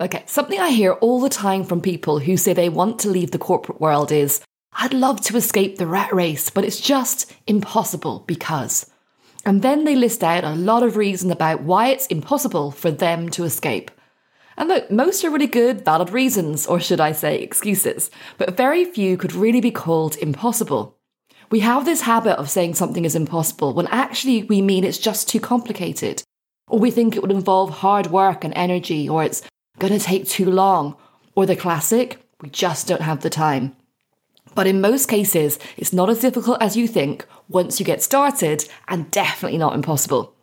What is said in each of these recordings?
Okay, something I hear all the time from people who say they want to leave the corporate world is I'd love to escape the rat race, but it's just impossible because. And then they list out a lot of reasons about why it's impossible for them to escape. And look, most are really good, valid reasons, or should I say excuses, but very few could really be called impossible. We have this habit of saying something is impossible when actually we mean it's just too complicated, or we think it would involve hard work and energy, or it's going to take too long, or the classic, we just don't have the time. But in most cases, it's not as difficult as you think once you get started, and definitely not impossible.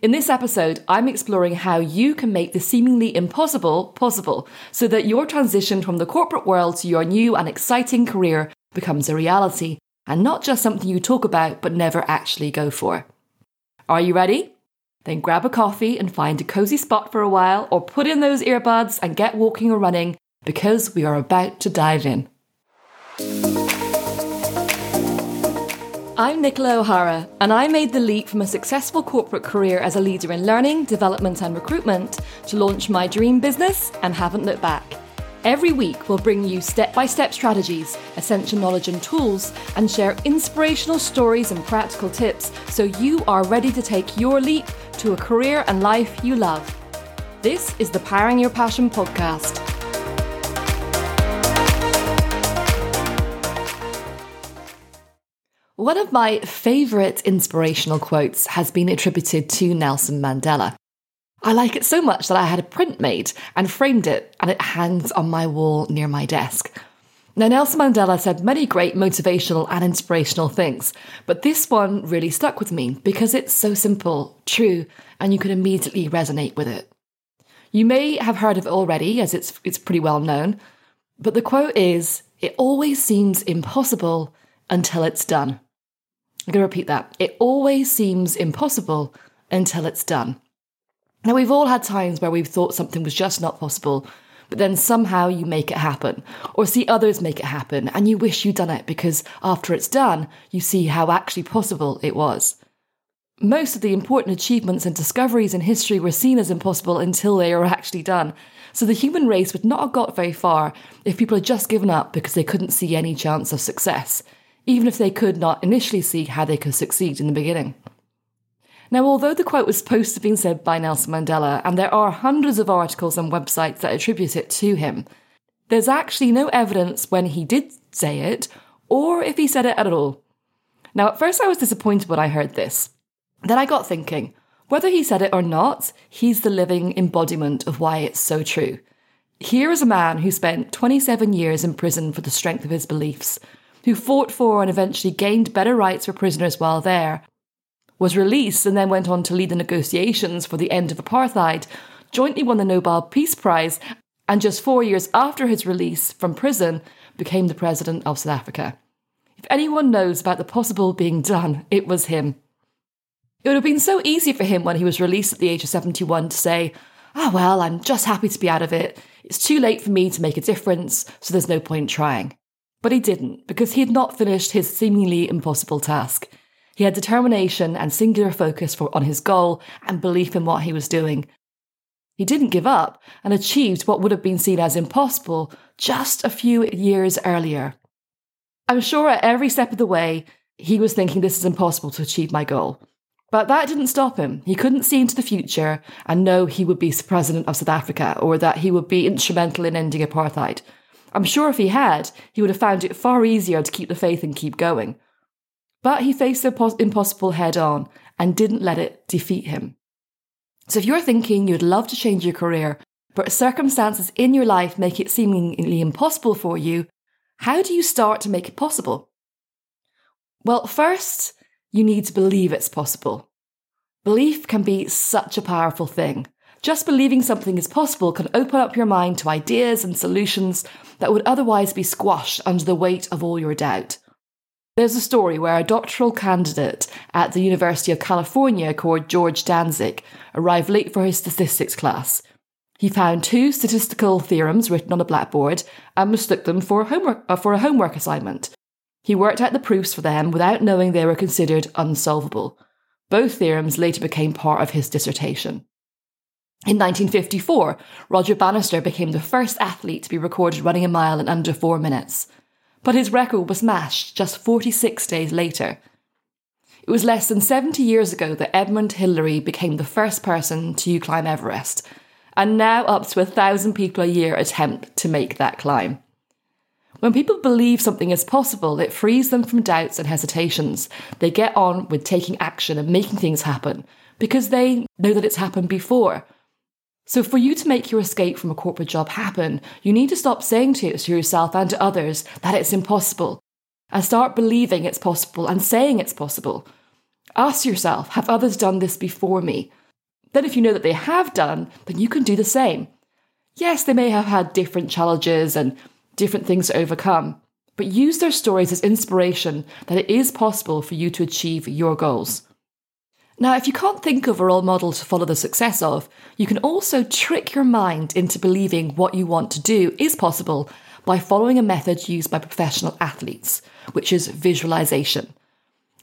In this episode, I'm exploring how you can make the seemingly impossible possible so that your transition from the corporate world to your new and exciting career becomes a reality and not just something you talk about but never actually go for. Are you ready? Then grab a coffee and find a cozy spot for a while or put in those earbuds and get walking or running because we are about to dive in. I'm Nicola O'Hara, and I made the leap from a successful corporate career as a leader in learning, development, and recruitment to launch my dream business and haven't looked back. Every week, we'll bring you step by step strategies, essential knowledge and tools, and share inspirational stories and practical tips so you are ready to take your leap to a career and life you love. This is the Powering Your Passion podcast. One of my favourite inspirational quotes has been attributed to Nelson Mandela. I like it so much that I had a print made and framed it, and it hangs on my wall near my desk. Now, Nelson Mandela said many great motivational and inspirational things, but this one really stuck with me because it's so simple, true, and you can immediately resonate with it. You may have heard of it already, as it's, it's pretty well known, but the quote is It always seems impossible until it's done. I'm going to repeat that. It always seems impossible until it's done. Now, we've all had times where we've thought something was just not possible, but then somehow you make it happen, or see others make it happen, and you wish you'd done it because after it's done, you see how actually possible it was. Most of the important achievements and discoveries in history were seen as impossible until they were actually done. So the human race would not have got very far if people had just given up because they couldn't see any chance of success even if they could not initially see how they could succeed in the beginning. Now, although the quote was supposed to have been said by Nelson Mandela, and there are hundreds of articles and websites that attribute it to him, there's actually no evidence when he did say it or if he said it at all. Now, at first I was disappointed when I heard this. Then I got thinking, whether he said it or not, he's the living embodiment of why it's so true. Here is a man who spent 27 years in prison for the strength of his beliefs, who fought for and eventually gained better rights for prisoners while there, was released and then went on to lead the negotiations for the end of apartheid, jointly won the Nobel Peace Prize, and just four years after his release from prison, became the president of South Africa. If anyone knows about the possible being done, it was him. It would have been so easy for him when he was released at the age of 71 to say, Ah, oh, well, I'm just happy to be out of it. It's too late for me to make a difference, so there's no point trying. But he didn't, because he had not finished his seemingly impossible task. He had determination and singular focus for, on his goal and belief in what he was doing. He didn't give up and achieved what would have been seen as impossible just a few years earlier. I'm sure at every step of the way, he was thinking this is impossible to achieve my goal. But that didn't stop him. He couldn't see into the future and know he would be president of South Africa or that he would be instrumental in ending apartheid. I'm sure if he had, he would have found it far easier to keep the faith and keep going. But he faced the impossible head on and didn't let it defeat him. So if you're thinking you'd love to change your career, but circumstances in your life make it seemingly impossible for you, how do you start to make it possible? Well, first, you need to believe it's possible. Belief can be such a powerful thing. Just believing something is possible can open up your mind to ideas and solutions that would otherwise be squashed under the weight of all your doubt. There's a story where a doctoral candidate at the University of California called George Dantzig arrived late for his statistics class. He found two statistical theorems written on a blackboard and mistook them for a homework, uh, for a homework assignment. He worked out the proofs for them without knowing they were considered unsolvable. Both theorems later became part of his dissertation. In 1954, Roger Bannister became the first athlete to be recorded running a mile in under four minutes. But his record was smashed just 46 days later. It was less than 70 years ago that Edmund Hillary became the first person to climb Everest, and now up to a thousand people a year attempt to make that climb. When people believe something is possible, it frees them from doubts and hesitations. They get on with taking action and making things happen because they know that it's happened before. So, for you to make your escape from a corporate job happen, you need to stop saying to yourself and to others that it's impossible and start believing it's possible and saying it's possible. Ask yourself, have others done this before me? Then, if you know that they have done, then you can do the same. Yes, they may have had different challenges and different things to overcome, but use their stories as inspiration that it is possible for you to achieve your goals. Now, if you can't think of a role model to follow the success of, you can also trick your mind into believing what you want to do is possible by following a method used by professional athletes, which is visualization.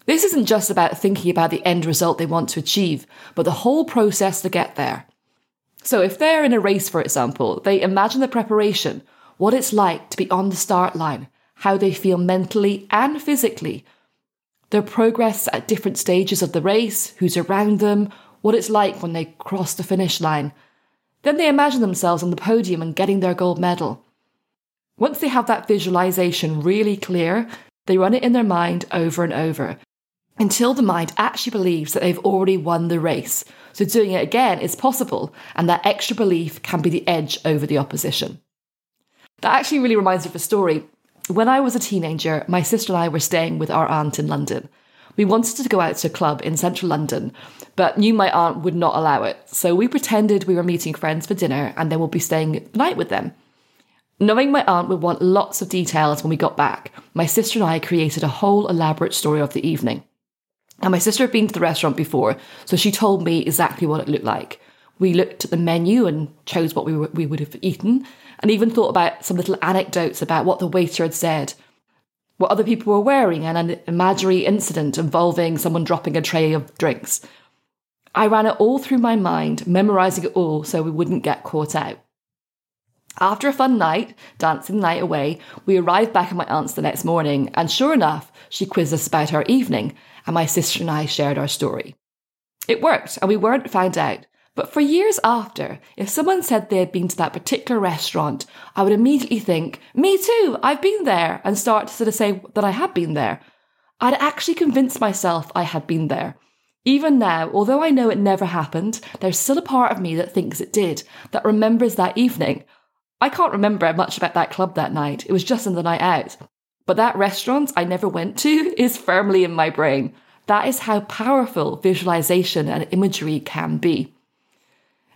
This isn't just about thinking about the end result they want to achieve, but the whole process to get there. So, if they're in a race, for example, they imagine the preparation, what it's like to be on the start line, how they feel mentally and physically, their progress at different stages of the race, who's around them, what it's like when they cross the finish line. Then they imagine themselves on the podium and getting their gold medal. Once they have that visualization really clear, they run it in their mind over and over until the mind actually believes that they've already won the race. So doing it again is possible, and that extra belief can be the edge over the opposition. That actually really reminds me of a story when I was a teenager, my sister and I were staying with our aunt in London. We wanted to go out to a club in central London, but knew my aunt would not allow it. So we pretended we were meeting friends for dinner and then we'll be staying the night with them. Knowing my aunt would want lots of details when we got back, my sister and I created a whole elaborate story of the evening. And my sister had been to the restaurant before, so she told me exactly what it looked like. We looked at the menu and chose what we, were, we would have eaten, and even thought about some little anecdotes about what the waiter had said, what other people were wearing, and an imaginary incident involving someone dropping a tray of drinks. I ran it all through my mind, memorising it all so we wouldn't get caught out. After a fun night, dancing the night away, we arrived back at my aunt's the next morning, and sure enough, she quizzed us about our evening, and my sister and I shared our story. It worked, and we weren't found out, but for years after, if someone said they had been to that particular restaurant, I would immediately think, me too, I've been there, and start to sort of say that I had been there. I'd actually convinced myself I had been there. Even now, although I know it never happened, there's still a part of me that thinks it did, that remembers that evening. I can't remember much about that club that night, it was just in the night out. But that restaurant I never went to is firmly in my brain. That is how powerful visualization and imagery can be.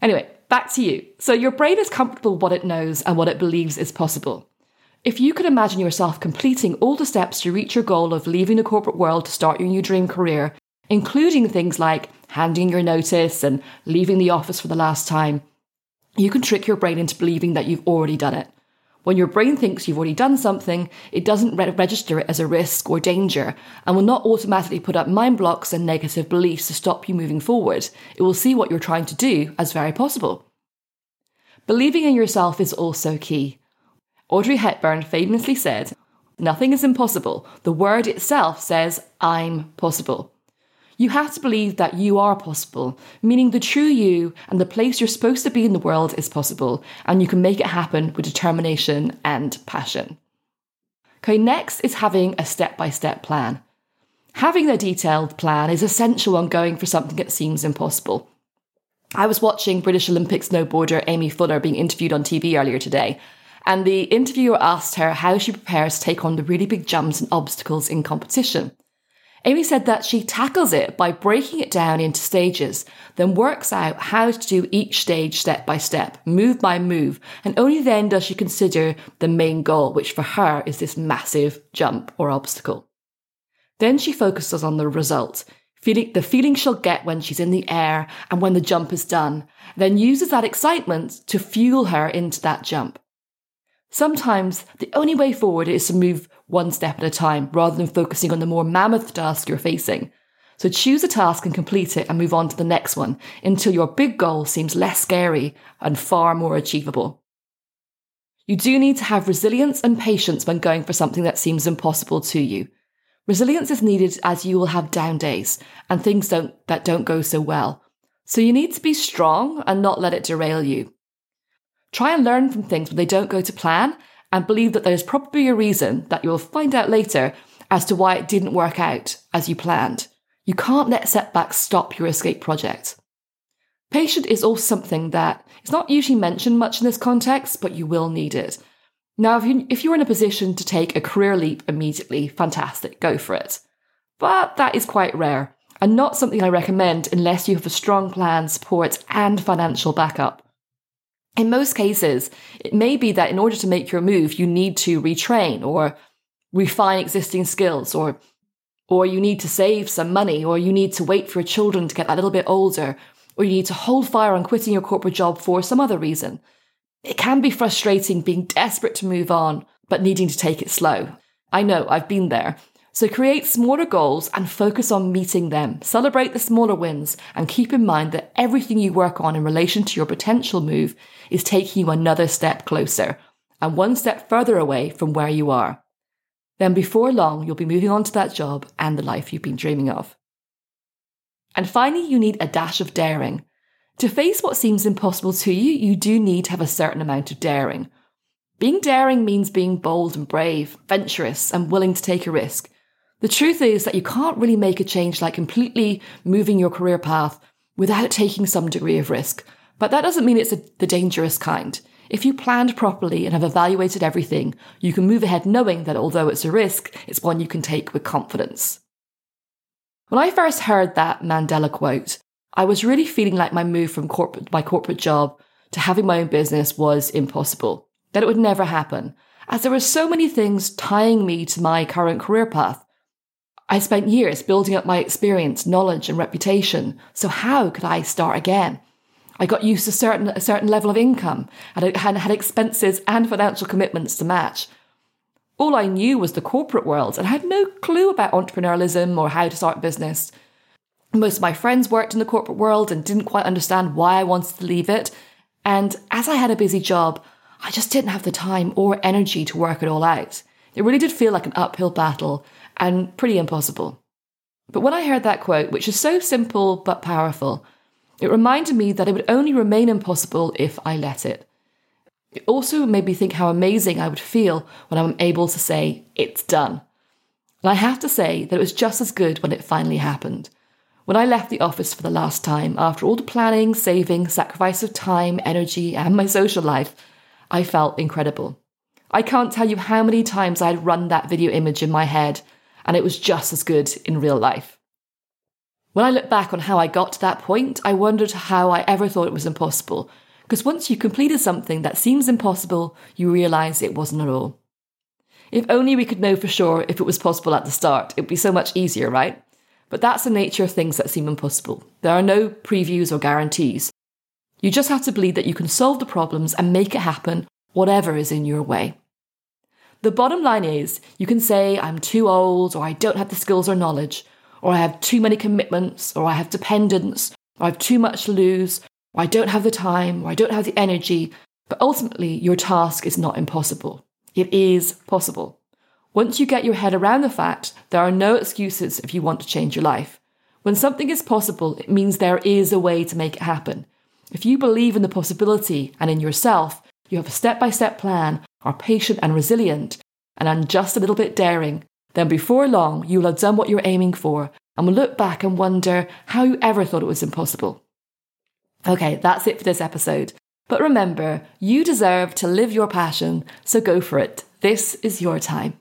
Anyway, back to you. So your brain is comfortable with what it knows and what it believes is possible. If you could imagine yourself completing all the steps to reach your goal of leaving the corporate world to start your new dream career, including things like handing your notice and leaving the office for the last time, you can trick your brain into believing that you've already done it. When your brain thinks you've already done something, it doesn't re- register it as a risk or danger and will not automatically put up mind blocks and negative beliefs to stop you moving forward. It will see what you're trying to do as very possible. Believing in yourself is also key. Audrey Hepburn famously said, Nothing is impossible. The word itself says, I'm possible. You have to believe that you are possible, meaning the true you and the place you're supposed to be in the world is possible, and you can make it happen with determination and passion. Okay, next is having a step by step plan. Having a detailed plan is essential when going for something that seems impossible. I was watching British Olympic snowboarder Amy Fuller being interviewed on TV earlier today, and the interviewer asked her how she prepares to take on the really big jumps and obstacles in competition. Amy said that she tackles it by breaking it down into stages, then works out how to do each stage step by step, move by move, and only then does she consider the main goal, which for her is this massive jump or obstacle. Then she focuses on the result, feeling the feeling she'll get when she's in the air and when the jump is done, then uses that excitement to fuel her into that jump. Sometimes the only way forward is to move one step at a time rather than focusing on the more mammoth task you're facing. So choose a task and complete it and move on to the next one until your big goal seems less scary and far more achievable. You do need to have resilience and patience when going for something that seems impossible to you. Resilience is needed as you will have down days and things don't, that don't go so well. So you need to be strong and not let it derail you. Try and learn from things when they don't go to plan and believe that there's probably a reason that you'll find out later as to why it didn't work out as you planned. You can't let setbacks stop your escape project. Patient is also something that is not usually mentioned much in this context, but you will need it. Now, if, you, if you're in a position to take a career leap immediately, fantastic, go for it. But that is quite rare and not something I recommend unless you have a strong plan, support, and financial backup. In most cases, it may be that in order to make your move, you need to retrain or refine existing skills or or you need to save some money or you need to wait for your children to get a little bit older or you need to hold fire on quitting your corporate job for some other reason. It can be frustrating being desperate to move on, but needing to take it slow. I know, I've been there. So create smaller goals and focus on meeting them. Celebrate the smaller wins and keep in mind that everything you work on in relation to your potential move is taking you another step closer and one step further away from where you are. Then before long, you'll be moving on to that job and the life you've been dreaming of. And finally, you need a dash of daring. To face what seems impossible to you, you do need to have a certain amount of daring. Being daring means being bold and brave, venturous, and willing to take a risk. The truth is that you can't really make a change like completely moving your career path without taking some degree of risk. But that doesn't mean it's a, the dangerous kind. If you planned properly and have evaluated everything, you can move ahead knowing that although it's a risk, it's one you can take with confidence. When I first heard that Mandela quote, I was really feeling like my move from corporate, my corporate job to having my own business was impossible, that it would never happen, as there were so many things tying me to my current career path. I spent years building up my experience, knowledge, and reputation, so how could I start again? I got used to certain, a certain level of income and had, expenses and financial commitments to match. All I knew was the corporate world and I had no clue about entrepreneurialism or how to start a business. Most of my friends worked in the corporate world and didn't quite understand why I wanted to leave it. And as I had a busy job, I just didn't have the time or energy to work it all out. It really did feel like an uphill battle and pretty impossible. But when I heard that quote, which is so simple but powerful, it reminded me that it would only remain impossible if I let it. It also made me think how amazing I would feel when I'm able to say, it's done. And I have to say that it was just as good when it finally happened. When I left the office for the last time, after all the planning, saving, sacrifice of time, energy, and my social life, I felt incredible. I can't tell you how many times I'd run that video image in my head, and it was just as good in real life. When I look back on how I got to that point, I wondered how I ever thought it was impossible. Because once you completed something that seems impossible, you realise it wasn't at all. If only we could know for sure if it was possible at the start, it'd be so much easier, right? But that's the nature of things that seem impossible. There are no previews or guarantees. You just have to believe that you can solve the problems and make it happen, whatever is in your way. The bottom line is, you can say, I'm too old, or I don't have the skills or knowledge, or I have too many commitments, or I have dependents, or I have too much to lose, or I don't have the time, or I don't have the energy. But ultimately, your task is not impossible. It is possible. Once you get your head around the fact, there are no excuses if you want to change your life. When something is possible, it means there is a way to make it happen. If you believe in the possibility and in yourself, you have a step by step plan, are patient and resilient, and are just a little bit daring, then before long you will have done what you're aiming for and will look back and wonder how you ever thought it was impossible. Okay, that's it for this episode. But remember, you deserve to live your passion, so go for it. This is your time.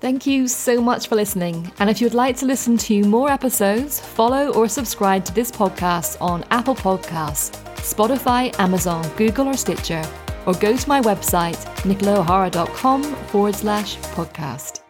Thank you so much for listening. And if you'd like to listen to more episodes, follow or subscribe to this podcast on Apple Podcasts, Spotify, Amazon, Google, or Stitcher or go to my website, nicolaohara.com forward slash podcast.